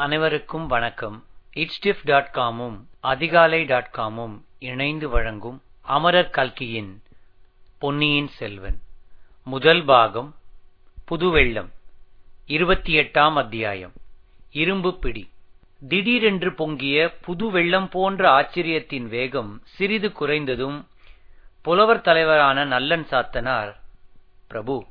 அனைவருக்கும் வணக்கம். இட்ஸ்டிஃப் டாட் காமும் அதிகாலை டாட் காமும் இணைந்து வழங்கும் அமரர் கல்கியின் பொன்னியின் செல்வன். முதல் பாகம் புதுவெள்ளம் இருபத்தி எட்டாம் அத்தியாயம். இரும்பு பிடி. திடீரென்று பொங்கிய புது வெள்ளம் போன்ற ஆச்சரியத்தின் வேகம் சிறிது குறைந்ததும் புலவர் தலைவரான நல்லன் சாத்தனார் பிரபு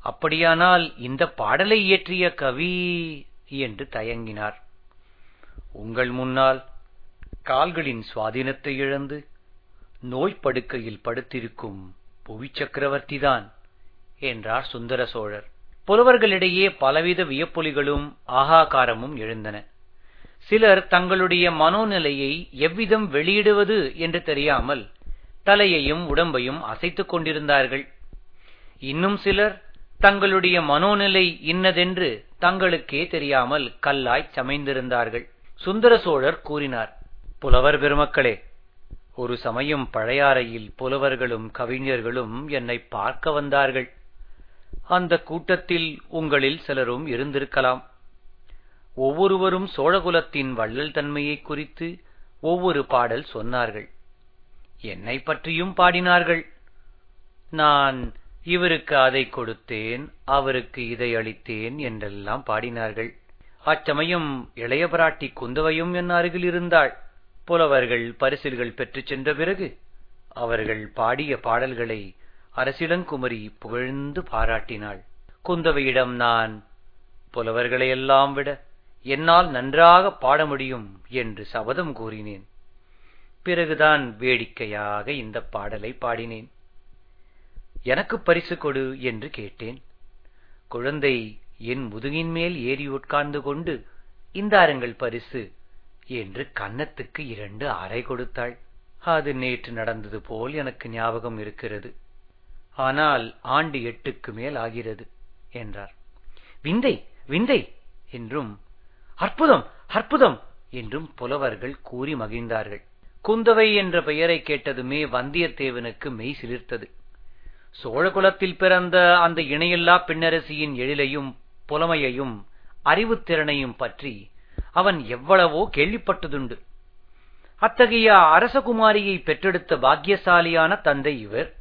அப்படியானால் இந்த பாடலை இயற்றிய கவி என்று தயங்கினார். உங்கள் முன்னால் கால்களின் சுவாதீனத்தை இழந்து நோய் படுக்கையில் படுத்திருக்கும் புவி சக்கரவர்த்திதான் என்றார் சுந்தர சோழர். புலவர்களிடையே பலவித வியப்பொலிகளும் ஆகாகாரமும் எழுந்தன. சிலர் தங்களுடைய மனோநிலையை எவ்விதம் வெளியிடுவது என்று தெரியாமல் தலையையும் உடம்பையும் அசைத்துக் கொண்டிருந்தார்கள். இன்னும் சிலர் தங்களுடைய மனோநிலை இன்னதென்று தங்களுக்கே தெரியாமல் கல்லாய் சமைந்திருந்தார்கள். சுந்தர சோழர் கூறினார் புலவர் பெருமக்களே ஒரு சமயம் பழையாறையில் புலவர்களும் கவிஞர்களும் என்னை பார்க்க வந்தார்கள். அந்த கூட்டத்தில் உங்களில் சிலரும் இருந்திருக்கலாம். ஒவ்வொருவரும் சோழகுலத்தின் வள்ளல் தன்மையை குறித்து ஒவ்வொரு பாடல் சொன்னார்கள். என்னை பற்றியும் பாடினார்கள். நான் இவருக்கு அதை கொடுத்தேன் அவருக்கு இதை அளித்தேன் என்றெல்லாம் பாடினார்கள். அச்சமயம் இளைய பிராட்டி குந்தவையும் என் அருகில் இருந்தாள். புலவர்கள் பரிசில்கள் பெற்றுச் சென்ற பிறகு அவர்கள் பாடிய பாடல்களை அரசிடங்குமரி புகழ்ந்து பாராட்டினாள். குந்தவையிடம் நான் புலவர்களையெல்லாம் விட என்னால் நன்றாக பாட முடியும் என்று சபதம் கூறினேன். பிறகுதான் வேடிக்கையாக இந்த பாடலை பாடினேன். எனக்கு பரிசு கொடு என்று கேட்டேன். குழந்தை என் முதுகின் மேல் ஏறி உட்கார்ந்து கொண்டு இந்தாருங்கள் பரிசு என்று கன்னத்துக்கு இரண்டு அறை கொடுத்தாள். அது நேற்று நடந்தது போல் எனக்கு ஞாபகம் இருக்கிறது. ஆனால் ஆண்டு எட்டுக்கு மேல் ஆகிறது என்றார். விந்தை விந்தை என்றும் அற்புதம் அற்புதம் என்றும் புலவர்கள் கூறி மகிழ்ந்தார்கள். குந்தவை என்ற பெயரை கேட்டதுமே வந்தியத்தேவனுக்கு மெய் சிலிர்த்தது. சோழகுலத்தில் பிறந்த அந்த இணையில்லா பெண்ணரசியின் எழிலையும் புலமையையும் அறிவுத்திறனையும் பற்றி அவன் எவ்வளவோ கேள்விப்பட்டதுண்டு. அத்தகைய அரசகுமாரியை பெற்றெடுத்த பாக்கியசாலியான தந்தை இவர்.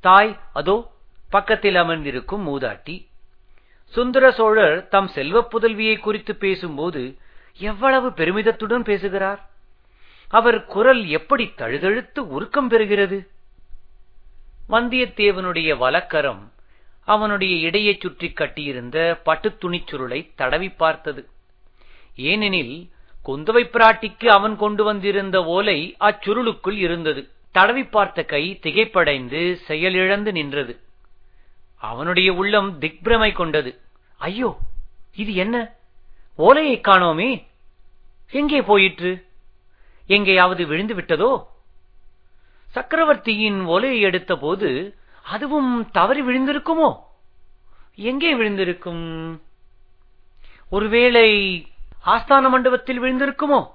தாய் அதோ பக்கத்தில் அமர்ந்திருக்கும் மூதாட்டி. சுந்தர சோழர் தம் செல்வ புதல்வியை குறித்து பேசும்போது எவ்வளவு பெருமிதத்துடன் பேசுகிறார். அவர் குரல் எப்படி தழுதழுத்து உருக்கம் பெறுகிறது? வந்தியத்தேவனுடைய வலக்கரம் அவனுடைய இடையை சுற்றி கட்டியிருந்த பட்டுத் துணிச் சுருளை தடவி பார்த்தது. ஏனெனில் குந்தவை பிராட்டிக்கு அவன் கொண்டு வந்திருந்த ஓலை அச்சுருளுக்குள் இருந்தது. தடவி பார்த்த கை திகைப்படைந்து செயலிழந்து நின்றது. அவனுடைய உள்ளம் திக்பிரமை கொண்டது. ஐயோ இது என்ன? ஓலையை காணோமே. எங்கே போயிற்று? எங்கேயாவது விழுந்து விட்டதோ? சக்கரவர்த்தியின் ஒலையை எடுத்த போது அதுவும் தவறி விழுந்திருக்குமோ? எங்கே விழுந்திருக்கும்? ஒருவேளை ஆஸ்தான மண்டபத்தில் விழுந்திருக்குமோ?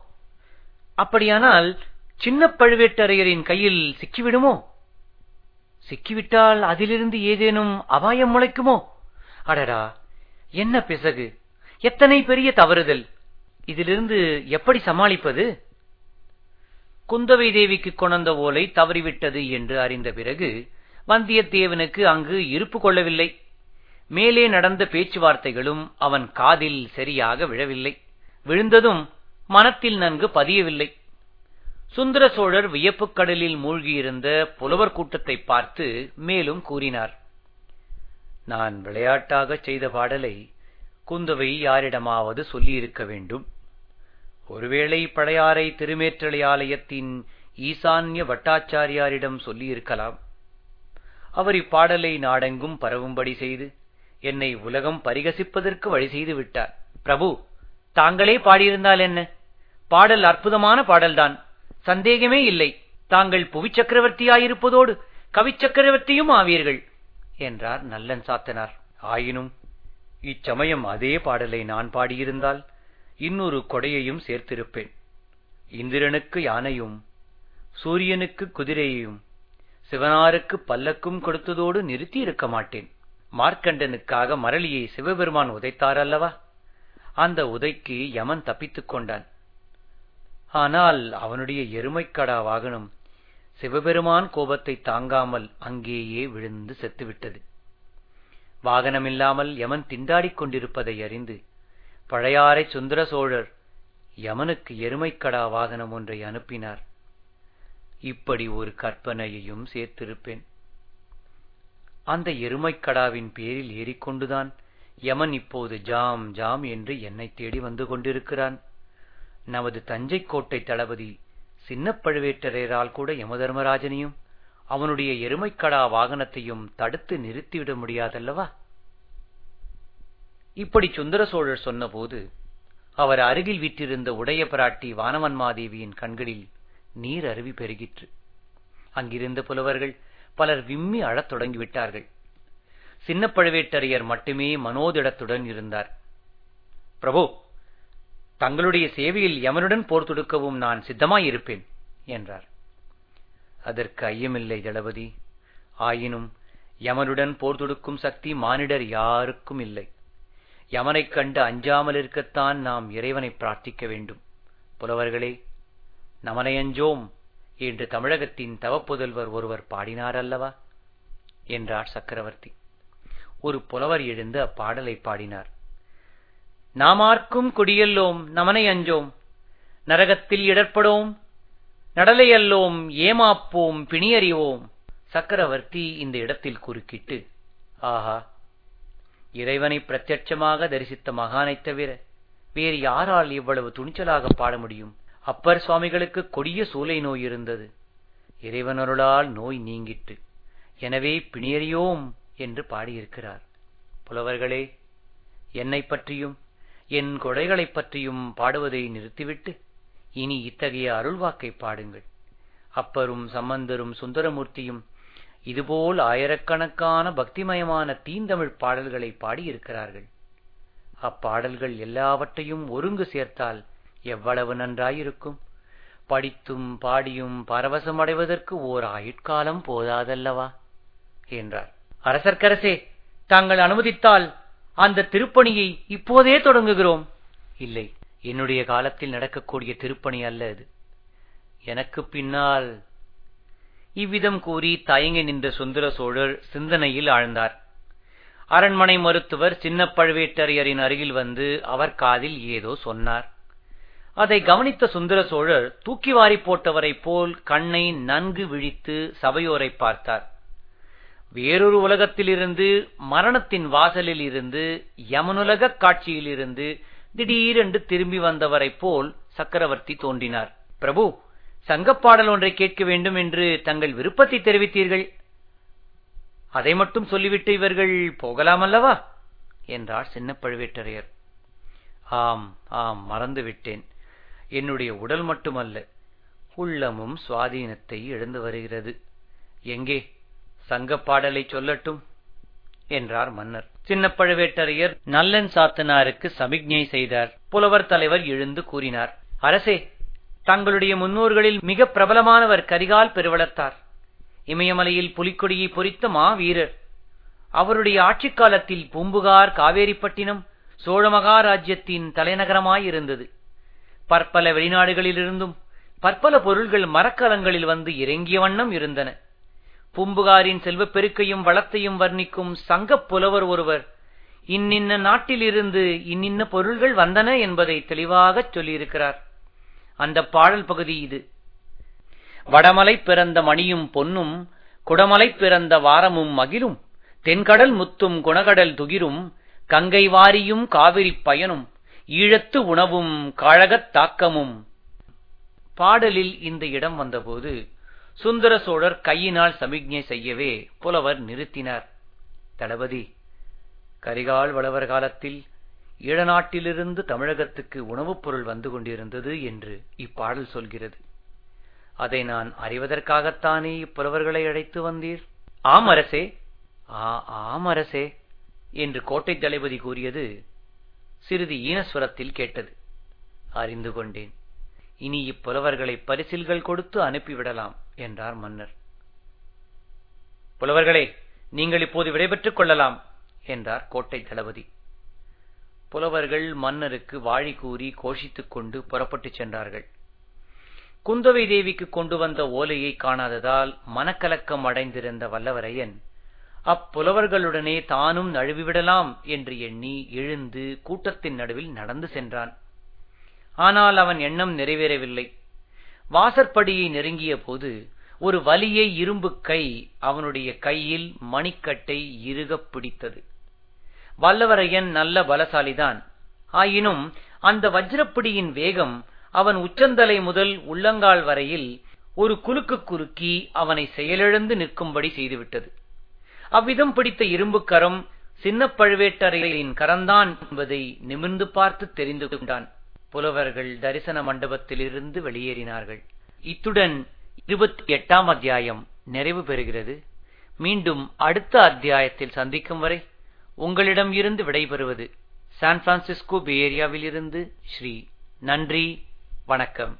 அப்படியானால் சின்ன பழுவேட்டரையரின் கையில் சிக்கிவிடுமோ? சிக்கிவிட்டால் அதிலிருந்து ஏதேனும் அபாயம் முளைக்குமோ? அடடா என்ன பிசகு? எத்தனை பெரிய தவறுதல்? இதிலிருந்து எப்படி சமாளிப்பது? குந்தவை தேவிக்கு கொணர்ந்த ஓலை தவறிவிட்டது என்று அறிந்த பிறகு வந்தியத்தேவனுக்கு அங்கு இருப்பு கொள்ளவில்லை. மேலே நடந்த பேச்சுவார்த்தைகளும் அவன் காதில் சரியாக விழவில்லை. விழுந்ததும் மனத்தில் நன்கு பதியவில்லை. சுந்தர சோழர் வியப்புக் கடலில் மூழ்கியிருந்த புலவர் கூட்டத்தை பார்த்து மேலும் கூறினார் நான் விளையாட்டாகச் செய்த பாடலை குந்தவை யாரிடமாவது சொல்லியிருக்க வேண்டும். ஒருவேளை பழையாறை திருமேற்றலை ஆலயத்தின் ஈசான்ய வட்டாச்சாரியாரிடம் சொல்லியிருக்கலாம். அவர் இப்பாடலை நாடெங்கும் பரவும்படி செய்து என்னை உலகம் பரிகசிப்பதற்கு வழி செய்து விட்டார். பிரபு தாங்களே பாடியிருந்தால் என்ன? பாடல் அற்புதமான பாடல்தான். சந்தேகமே இல்லை. தாங்கள் புவி சக்கரவர்த்தியாயிருப்பதோடு கவிச்சக்கரவர்த்தியும் ஆவீர்கள் என்றார் நல்லன் சாத்தனார். ஆயினும் இச்சமயம் அதே பாடலை நான் பாடியிருந்தால் இன்னொரு கொடையையும் சேர்த்திருப்பேன். இந்திரனுக்கு யானையும் சூரியனுக்கு குதிரையையும் சிவனாருக்கு பல்லக்கும் கொடுத்ததோடு நிறுத்தி இருக்க மாட்டேன். மார்க்கண்டனுக்காக மரளியை சிவபெருமான் உதைத்தார் அல்லவா அந்த உதைக்கு யமன் தப்பித்துக் கொண்டான். ஆனால் அவனுடைய எருமைக்கடா வாகனம் சிவபெருமான் கோபத்தை தாங்காமல் அங்கேயே விழுந்து செத்துவிட்டது. வாகனமில்லாமல் யமன் திண்டாடிக் கொண்டிருப்பதை அறிந்து பழையாறை சுந்தர சோழர் யமனுக்கு எருமைக்கடா வாகனம் ஒன்றை அனுப்பினார். இப்படி ஒரு கற்பனையையும் சேர்த்திருப்பேன். அந்த எருமைக்கடாவின் பேரில் ஏறிக்கொண்டுதான் யமன் இப்போது ஜாம் ஜாம் என்று என்னை தேடி வந்து கொண்டிருக்கிறான். நமது தஞ்சை கோட்டை தளபதி சின்ன பழுவேட்டரையரால் கூட யமதர்மராஜனையும் அவனுடைய எருமைக்கடா வாகனத்தையும் தடுத்து நிறுத்திவிட முடியாதல்லவா? இப்படி சுந்தர சோழர் சொன்னபோது அவர் அருகில் விற்றிருந்த உடைய பிராட்டி வானவன்மாதேவியின் கண்களில் நீர் அருவி பெருகிற்று. அங்கிருந்த புலவர்கள் பலர் விம்மி அழத் தொடங்கிவிட்டார்கள். சின்ன பழுவேட்டரையர் மட்டுமே மனோதிடத்துடன் இருந்தார். பிரபு தங்களுடைய சேவையில் எவனுடன் போர் தொடுக்கவும் நான் சித்தமாயிருப்பேன் என்றார். அதற்கு ஐயமில்லை தளபதி. ஆயினும் யமனுடன் போர் தொடுக்கும் சக்தி மானிடர் யாருக்கும் இல்லை. யமனைக் கண்டு அஞ்சாமல் இருக்கத்தான் நாம் இறைவனை பிரார்த்திக்க வேண்டும். புலவர்களே நமனையஞ்சோம் என்று தமிழகத்தின் தவப்புதல்வர் ஒருவர் பாடினார் அல்லவா என்றார் சக்கரவர்த்தி. ஒரு புலவர் எழுந்து அப்பாடலை பாடினார். நாமார்க்கும் குடியல்லோம் நமனை அஞ்சோம் நரகத்தில் இடர்படோம் நடலையல்லோம் ஏமாப்போம் பிணியறிவோம். சக்கரவர்த்தி இந்த இடத்தில் குறுக்கிட்டு ஆஹா இறைவனை பிரத்யட்சமாக தரிசித்த மகானைத் தவிர வேறு யாரால் இவ்வளவு துணிச்சலாக பாட முடியும்? அப்பர் சுவாமிகளுக்கு கொடிய சூலை நோய் இருந்தது. இறைவனருளால் நோய் நீங்கிட்டு எனவே பிணியறியோம் என்று பாடியிருக்கிறார். புலவர்களே என்னை பற்றியும் என் கொடைகளைப் பற்றியும் பாடுவதை நிறுத்திவிட்டு இனி இத்தகைய அருள்வாக்கை பாடுங்கள். அப்பரும் சம்பந்தரும் சுந்தரமூர்த்தியும் இதுபோல் ஆயிரக்கணக்கான பக்திமயமான தீந்தமிழ் பாடல்களை பாடியிருக்கிறார்கள். அப்பாடல்கள் எல்லாவற்றையும் ஒருங்கு சேர்த்தால் எவ்வளவு நன்றாயிருக்கும். படித்தும் பாடியும் பரவசம் அடைவதற்கு ஓர் ஆயுட்காலம் போதாதல்லவா? என்றார். அரசர்க்கரசே தாங்கள் அனுமதித்தால் அந்த திருப்பணியை இப்போதே தொடங்குகிறோம். இல்லை என்னுடைய காலத்தில் நடக்கக்கூடிய திருப்பணி அல்ல இது. எனக்கு பின்னால் இவ்விதம் கூறி தயங்கி நின்ற சுந்தர சோழர் சிந்தனையில் ஆழ்ந்தார். அரண்மனை மருத்துவர் சின்ன பழுவேட்டரையரின் அருகில் வந்து அவர் காதில் ஏதோ சொன்னார். அதை கவனித்த சுந்தர சோழர் தூக்கி வாரி போட்டவரைப் போல் கண்ணை நன்கு விழித்து சபையோரை பார்த்தார். வேறொரு உலகத்திலிருந்து மரணத்தின் வாசலில் இருந்து யமனுலகக் காட்சியிலிருந்து திடீரென்று திரும்பி வந்தவரைப் போல் சக்கரவர்த்தி தோன்றினார். பிரபு சங்கப்பாடல் ஒன்றை கேட்க வேண்டும் என்று தங்கள் விருப்பத்தை தெரிவித்தீர்கள். அதை மட்டும் சொல்லிவிட்டு இவர்கள் போகலாம் அல்லவா? என்றார் சின்ன பழுவேட்டரையர் ஆம் ஆம் மறந்துவிட்டேன். என்னுடைய உடல் மட்டுமல்ல உள்ளமும் சுவாதீனத்தை இழந்து வருகிறது. எங்கே? சங்கப்பாடலை சொல்லட்டும் என்றார் மன்னர். சின்ன பழுவேட்டரையர் நல்லன் சாத்தனாருக்கு சமிக்ஞை செய்தார். புலவர் தலைவர் எழுந்து கூறினார் அரசே தங்களுடைய முன்னோர்களில் மிக பிரபலமானவர் கரிகால் பெருவளத்தார். இமயமலையில் புலிக்கொடியை பொறித்த மா வீரர் அவருடைய ஆட்சிக் காலத்தில் பூம்புகார் காவேரிப்பட்டினம் சோழ மகாராஜ்யத்தின் தலைநகரமாயிருந்தது. பற்பல வெளிநாடுகளிலிருந்தும் பற்பல பொருள்கள் மரக்கலங்களில் வந்து இறங்கிய வண்ணம் இருந்தன. பூம்புகாரின் செல்வப் பெருக்கையும் வளத்தையும் வர்ணிக்கும் சங்கப் புலவர் ஒருவர் இன்னின்ன நாட்டிலிருந்து இன்னின்ன பொருள்கள் வந்தன என்பதை தெளிவாகச் சொல்லியிருக்கிறார். அந்த பாடல் பகுதி இது. வடமலை பிறந்த மணியும் பொன்னும் குடமலை பிறந்த வாரமும் மகிழும் தென்கடல் முத்தும் குணகடல் துகிரும் கங்கை வாரியும் காவிரி பயனும் ஈழத்து உணவும் காழகத் தாக்கமும். பாடலில் இந்த இடம் வந்தபோது சுந்தர சோழர் கையினால் சமிக்ஞை செய்யவே புலவர் நிறுத்தினார். தளபதி கரிகால் வளவர் காலத்தில் ஈழநாட்டிலிருந்து தமிழகத்துக்கு உணவுப் பொருள் வந்து கொண்டிருந்தது என்று இப்பாடல் சொல்கிறது. அதை நான் அறிவதற்காகத்தானே இப்புலவர்களை அழைத்து வந்தீர்? ஆம் அரசே ஆ ஆம் அரசே என்று கோட்டைத் தளபதி கூறியது சிறிது ஈனஸ்வரத்தில் கேட்டது. அறிந்து கொண்டேன். இனி இப்புலவர்களை பரிசில்கள் கொடுத்து அனுப்பிவிடலாம் என்றார் மன்னர். புலவர்களே நீங்கள் இப்போது விடைபெற்றுக் கொள்ளலாம் என்றார் கோட்டை தளபதி. புலவர்கள் மன்னருக்கு வாழி கூறி கோஷித்துக் கொண்டு புறப்பட்டுச் சென்றார்கள். குந்தவை தேவிக்கு கொண்டு வந்த ஓலையை காணாததால் மனக்கலக்கம் அடைந்திருந்த வல்லவரையன் அப்புலவர்களுடனே தானும் நழுவிவிடலாம் என்று எண்ணி எழுந்து கூட்டத்தின் நடுவில் நடந்து சென்றான். ஆனால் அவன் எண்ணம் நிறைவேறவில்லை. வாசற்படியை நெருங்கிய போது ஒரு வலிய இரும்பு கை அவனுடைய கையில் மணிக்கட்டை இறுகப் பிடித்தது. வல்லவரையன் நல்ல பலசாலிதான். ஆயினும் அந்த வஜ்ரப்பிடியின் வேகம் அவன் உச்சந்தலை முதல் உள்ளங்கால் வரையில் ஒரு குலுக்கு குறுக்கி அவனை செயலிழந்து நிற்கும்படி செய்துவிட்டது. அவ்விதம் பிடித்த இரும்புக்கரம் சின்ன பழுவேட்டரையரின் கரந்தான் என்பதை நிமிர்ந்து பார்த்து தெரிந்து கொண்டான். புலவர்கள் தரிசன மண்டபத்திலிருந்து வெளியேறினார்கள். இத்துடன் இருபத்தி எட்டாம் அத்தியாயம் நிறைவு பெறுகிறது. மீண்டும் அடுத்த அத்தியாயத்தில் சந்திக்கும் வரை உங்களிடம் இருந்து விடைபெறுவது சான் பிரான்சிஸ்கோ பே ஏரியாவில் இருந்து ஸ்ரீ. நன்றி. வணக்கம்.